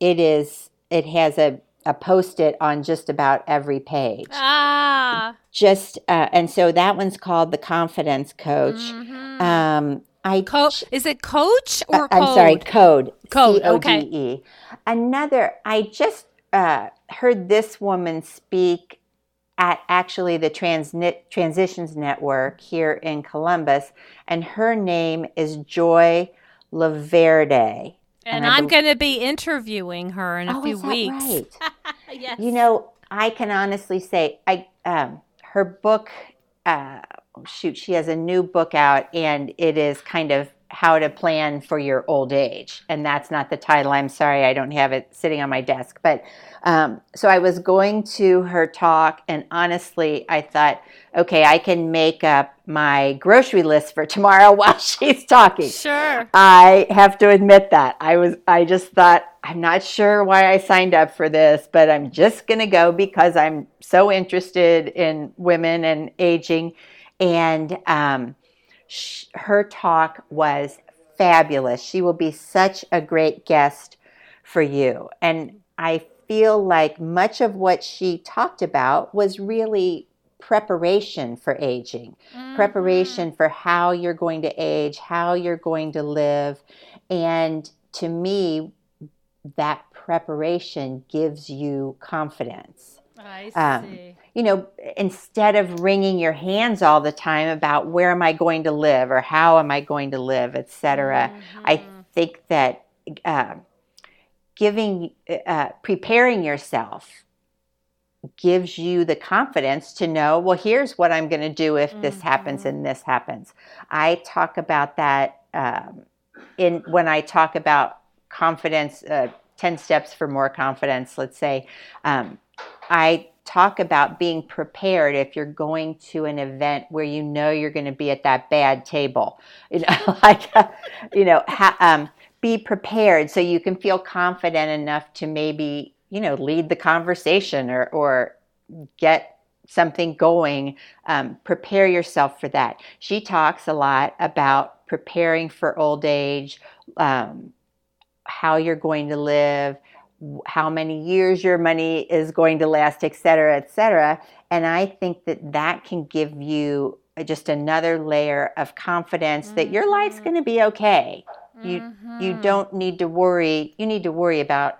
it is it has a a post-it on just about every page. Ah. Just uh, and so that one's called the Confidence Coach. Mhm. Um, I Co- is it coach or uh, I'm code? sorry, code. Code, C-O-D-E. Another. I just uh, heard this woman speak at actually the Transnit Transitions Network here in Columbus, and her name is Joy Loverde. And, And I'm going to be interviewing her in a Oh, few is that weeks. right? yes. You know, I can honestly say, I um, her book. Uh, shoot, she has a new book out, and it is kind of how to plan for your old age. And that's not the title. I'm sorry, I don't have it sitting on my desk. But um, so I was going to her talk, and honestly, I thought, okay, I can make up my grocery list for tomorrow while she's talking. Sure. I have to admit that I was I just thought I'm not sure why I signed up for this, but I'm just going to go because I'm so interested in women and aging and um, sh- her talk was fabulous. She will be such a great guest for you. And I feel like much of what she talked about was really preparation for aging Mm-hmm. preparation for how you're going to age, how you're going to live. And to me, that preparation gives you confidence. I Um, see. You know, instead of wringing your hands all the time about where am I going to live or how am I going to live, etc. I Mhm. think that uh, giving, uh, preparing yourself gives you the confidence to know, well, here's what I'm going to do if this happens Mhm. and this happens. I talk about that um, in when I talk about confidence, uh, 10 steps for more confidence, let's say. Um, I talk about being prepared if you're going to an event where you know you're going to be at that bad table. You know, like, you know, ha- um, be prepared so you can feel confident enough to maybe, you know, lead the conversation or, or get something going. Um, prepare yourself for that. She talks a lot about preparing for old age, um, how you're going to live, how many years your money is going to last, et cetera, et cetera. And I think that that can give you just another layer of confidence that your life's Mhm. going to be okay. You you Mhm. don't need to worry. You need to worry about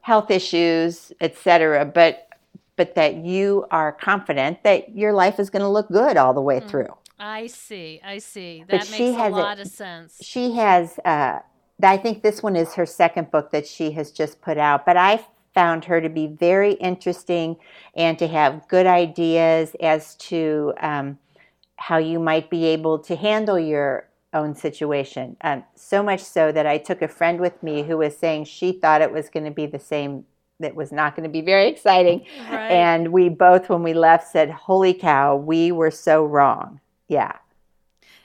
health issues, et cetera, but but that you are confident that your life is going to look good all the way Mm. through. I see. I see. That she makes a- lot of sense. She has, uh, I think this one is her second book that she has just put out, but I found her to be very interesting and to have good ideas as to um, how you might be able to handle your own situation. Um, so much so that I took a friend with me who was saying she thought it was going to be the same, that was not going to be very exciting. right. And we both, when we left, said, Holy cow, we were so wrong. Yeah.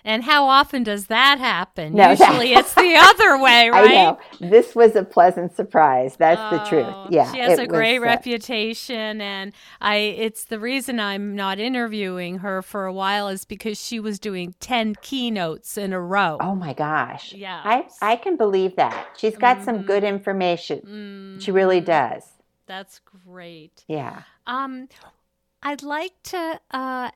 And how often does that happen? No, Usually that- it's the other way, right? I know. This was a pleasant surprise. That's the Oh, truth. Yeah. she has a great was, uh, reputation, and I. It's the reason I'm not interviewing her for a while is because she was doing ten keynotes in a row. Oh my gosh. Yeah. I, I can believe that. She's got some good information. She really Mm, does. That's great. Yeah. Um, I'd like to uh,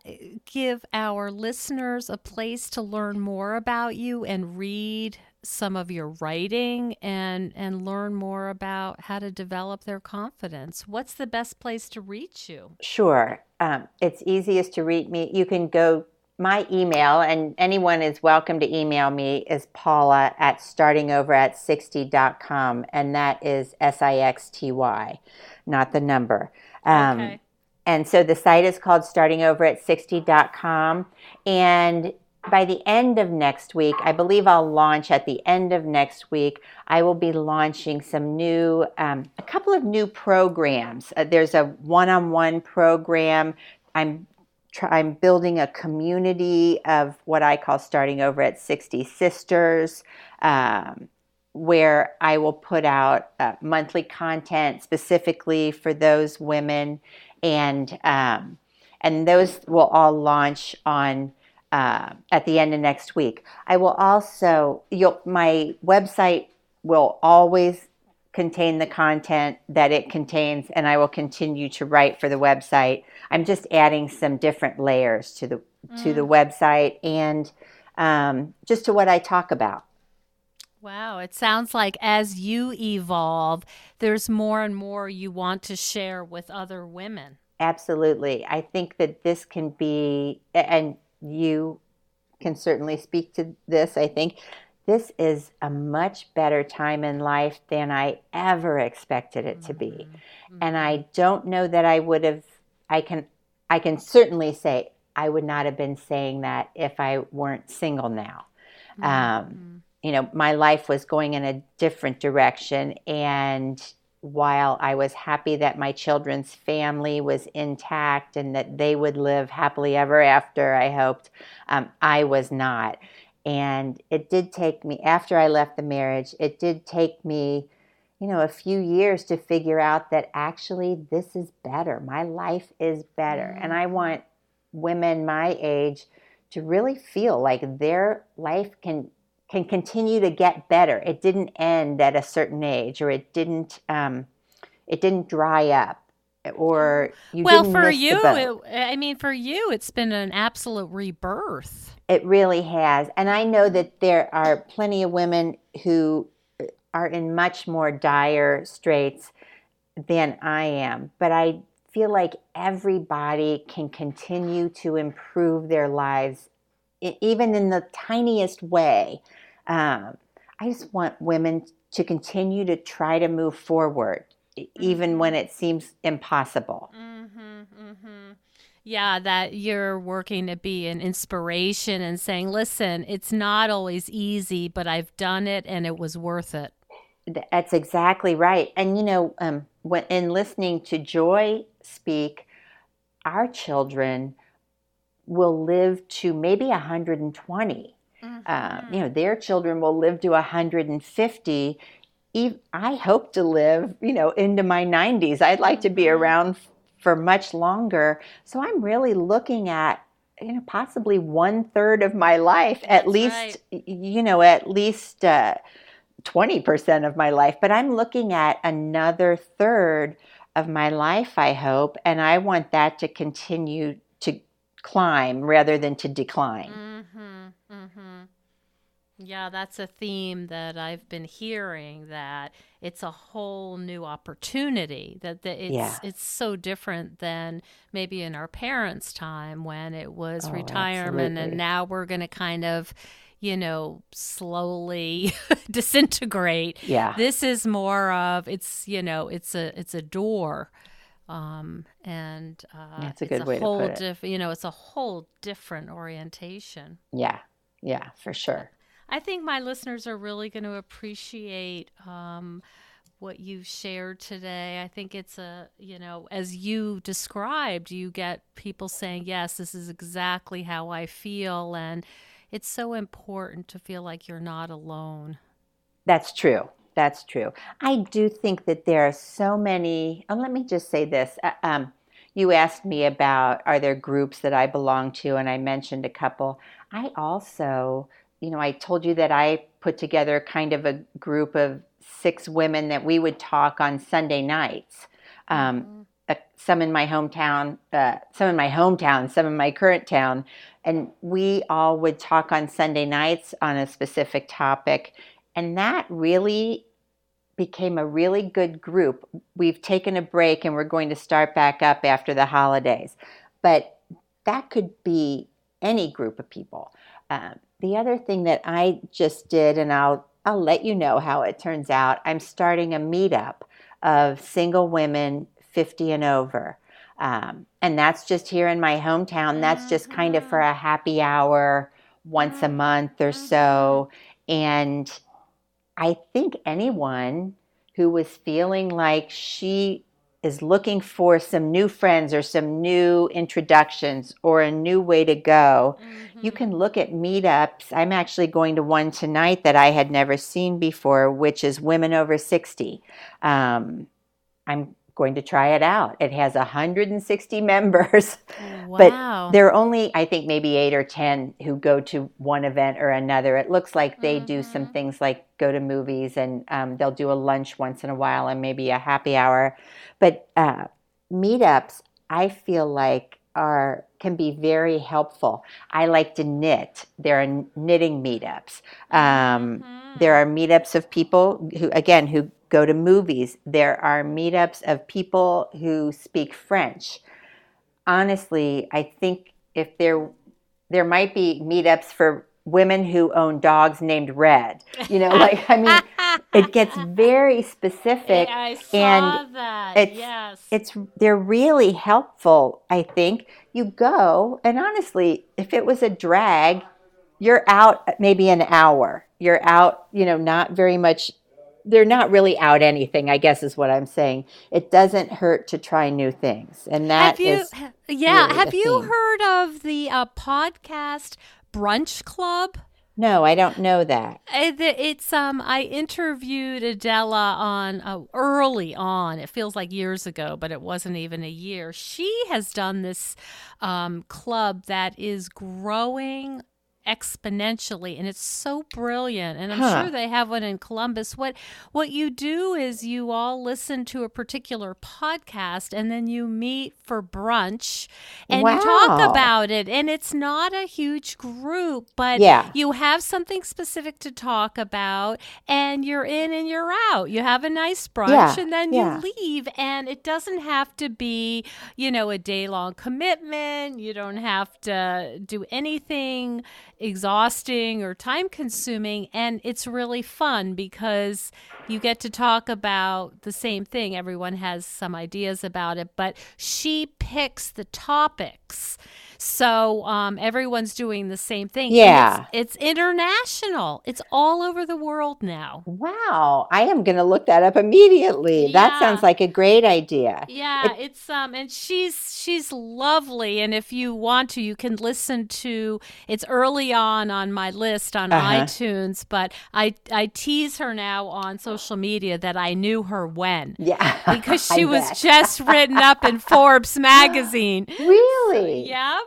give our listeners a place to learn more about you and read some of your writing and and learn more about how to develop their confidence. What's the best place to reach you? Sure. Um, it's easiest to reach me. You can go my email, and anyone is welcome to email me, is paula at startingover at 60.com. And that is S I X T Y, not the number. Um, Okay. And so the site is called startingover at 60.com. And by the end of next week, I believe I'll launch at the end of next week, I will be launching some new, um, a couple of new programs. Uh, there's a one on one program. I'm I'm building a community of what I call starting over at 60 sisters, um, where I will put out uh, monthly content specifically for those women, and um, and those will all launch on uh, at the end of next week. I will also you'll my website will always contain the content that it contains and I will continue to write for the website. I'm just adding some different layers to the to the website and um, just to what I talk about. Wow, it sounds like as you evolve, there's more and more you want to share with other women. Absolutely. I think that this can be, and you can certainly speak to this. I think this is a much better time in life than I ever expected it to be. Mm-hmm. And I mm-hmm. don't know that I would have, I can, I can certainly say I would not have been saying that if I weren't single now. Mm-hmm. Um, you know, my life was going in a different direction. And while I was happy that my children's family was intact and that they would live happily ever after, I hoped, um, I was not. And it did take me, after I left the marriage, it did take me, you know, a few years to figure out that actually this is better. My life is better. And I want women my age to really feel like their life can can continue to get better. It didn't end at a certain age, or it didn't um, it didn't dry up, or you well, for you, it, I mean, for you, it's been an absolute rebirth. It really has. And I know that there are plenty of women who are in much more dire straits than I am. But I feel like everybody can continue to improve their lives, even in the tiniest way. Um, I just want women to continue to try to move forward, even when it seems impossible. Mm-hmm, mm-hmm. Yeah, that you're working to be an inspiration and saying, listen, it's not always easy, but I've done it and it was worth it. That's exactly right. And you know, um, when in listening to Joy speak, our children will live to maybe 120. Uh, you know, their children will live to 150. I hope to live, you know, into my 90s. I'd like to be around for much longer. So I'm really looking at, you know, possibly one third of my life, at That's least, right. you know, at least. Uh, 20% of my life, but I'm looking at another third of my life, I hope, and I want that to continue to climb rather than to decline. Mm-hmm, mm-hmm. Yeah, that's a theme that I've been hearing that it's a whole new opportunity that the, it's Yeah. it's so different than maybe in our parents' time when it was Oh, retirement absolutely. and now we're going to kind of you know slowly disintegrate. Yeah. This is more of it's you know it's a it's a door um and uh That's a good way to whole put it. you know it's a whole different orientation Yeah. Yeah, for sure. I think my listeners are really going to appreciate um, what you shared today. I think it's a, you know, as you described, you get people saying, yes, this is exactly how I feel. And it's so important to feel like you're not alone. That's true. That's true. I do think that there are so many. Oh, let me just say this. Uh, um, you asked me about are there groups that I belong to, and I mentioned a couple. I also, you know, I told you that I put together kind of a group of six women that we would talk on Sunday nights. Um, mm-hmm. uh, some in my hometown, uh, some in my hometown, some in my current town, and we all would talk on Sunday nights on a specific topic, and that really became a really good group. We've taken a break and we're going to start back up after the holidays. But that could be any group of people. Um, the other thing that I just did, and I'll I'll let you know how it turns out. I'm starting a meetup of single women 50 and over. Um, and that's just here in my hometown. That's just kind of for mm-hmm. a happy hour once a mm-hmm. month or so. Mm-hmm. And I think anyone who was feeling like she is looking for some new friends or some new introductions or a new way to go, mm-hmm. you can look at meetups. I'm actually going to one tonight that I had never seen before, which is Women Over 60. Um, I'm going to try it out. It has 160 members, wow. but there are only, I think, maybe eight or 10 who go to one event or another. It looks like they mm-hmm. do some mm-hmm. things like go to movies and um, they'll do a lunch once in a while and maybe a happy hour. But uh, meetups, I feel like are can be very helpful. I like to knit. There are knitting meetups. Um, mm-hmm. There are meetups of people who, again, who go to movies. There are meetups of people who speak French. Honestly, I think if there there might be meetups for women who own dogs named Red. You know, like I mean, it gets very specific, I and that. it's yes. it's they're really helpful. I think you go, and honestly, if it was a drag, you're out maybe an hour. You're out, you know, not very much they're not really out anything i guess is what i'm saying it doesn't hurt to try new things and that have you, is yeah really have you theme. heard of the uh, podcast brunch club? No i don't know that. Uh, it's um i interviewed adela on uh, early on it feels like years ago but it wasn't even a year. She has done this um, club that is growing exponentially and it's so brilliant and i'm Huh. sure they have one in columbus what what you do is you all listen to a particular podcast and then you meet for brunch and you talk about it and it's not a huge group but Yeah. you have something specific to talk about and you're in and you're out you have a nice brunch Yeah, and then yeah. you leave and it doesn't have to be you know a day long commitment you don't have to do anything exhausting or time consuming and it's really fun because you get to talk about the same thing. Everyone has some ideas about it but she picks the topics. So um, everyone's doing the same thing Yeah. it's, it's international. It's all over the world now. Wow. I am going to look that up immediately. That sounds like a great idea. Yeah, it's um and she's she's lovely and if you want to you can listen to it's early on on my list on Uh-huh. iTunes, but I I tease her now on social media that I knew her when yeah because she was bet. just written up in Forbes magazine. really Yeah.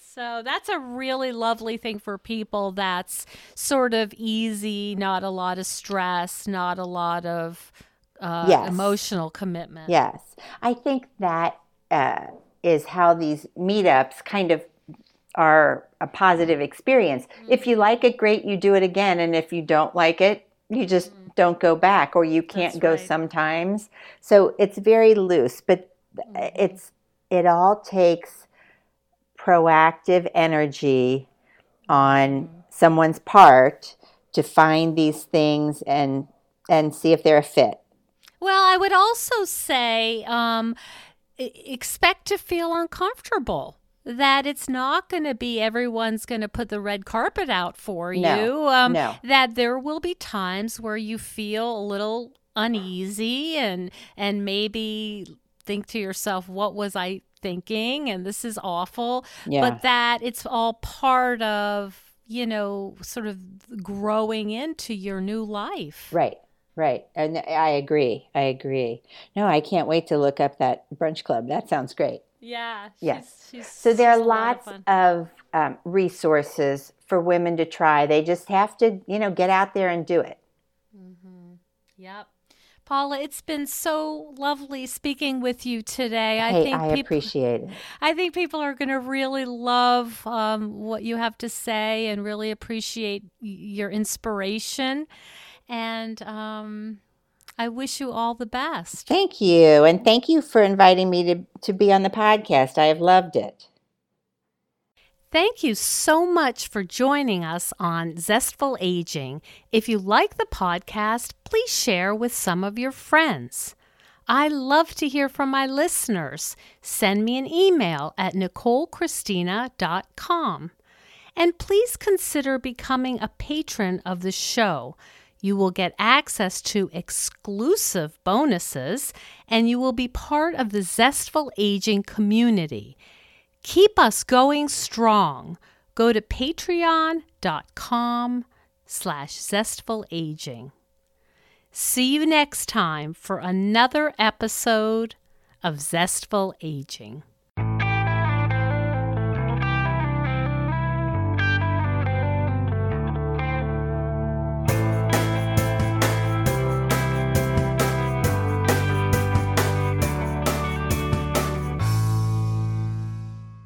So that's a really lovely thing for people that's sort of easy, not a lot of stress, not a lot of uh, Yes. emotional commitment. Yes, I think that uh, is how these meetups kind of are a positive experience. Mm-hmm. If you like it, great, you do it again, and if you don't like it, you just mm-hmm. don't go back, or you can't That's go right. sometimes. So it's very loose, but mm-hmm. it's it all takes proactive energy on someone's part to find these things and and see if they're a fit. Well, I would also say um, expect to feel uncomfortable. That it's not going to be everyone's going to put the red carpet out for No, you. Um, no. That there will be times where you feel a little uneasy and and maybe think to yourself, "What was I thinking?" And this is awful. Yeah. But that it's all part of you know, sort of growing into your new life. Right. Right. And I agree. I agree. No, I can't wait to look up that brunch club. That sounds great. Yeah. Yes. she's- So there are she's lots fun. of um, resources for women to try. They just have to, you know, get out there and do it. Mm-hmm. Yep. Paula, it's been so lovely speaking with you today. I hey, think I people, appreciate it. I think people are going to really love um, what you have to say and really appreciate your inspiration. And um, I wish you all the best. Thank you. And thank you for inviting me to, to be on the podcast. I have loved it. Thank you so much for joining us on Zestful Aging. If you like the podcast, please share with some of your friends. I love to hear from my listeners. Send me an email at nicolechristina.com. And please consider becoming a patron of the show. You will get access to exclusive bonuses and you will be part of the Zestful Aging community. Keep us going strong. Go to patreon.com slash zestfulaging. See you next time for another episode of Zestful Aging.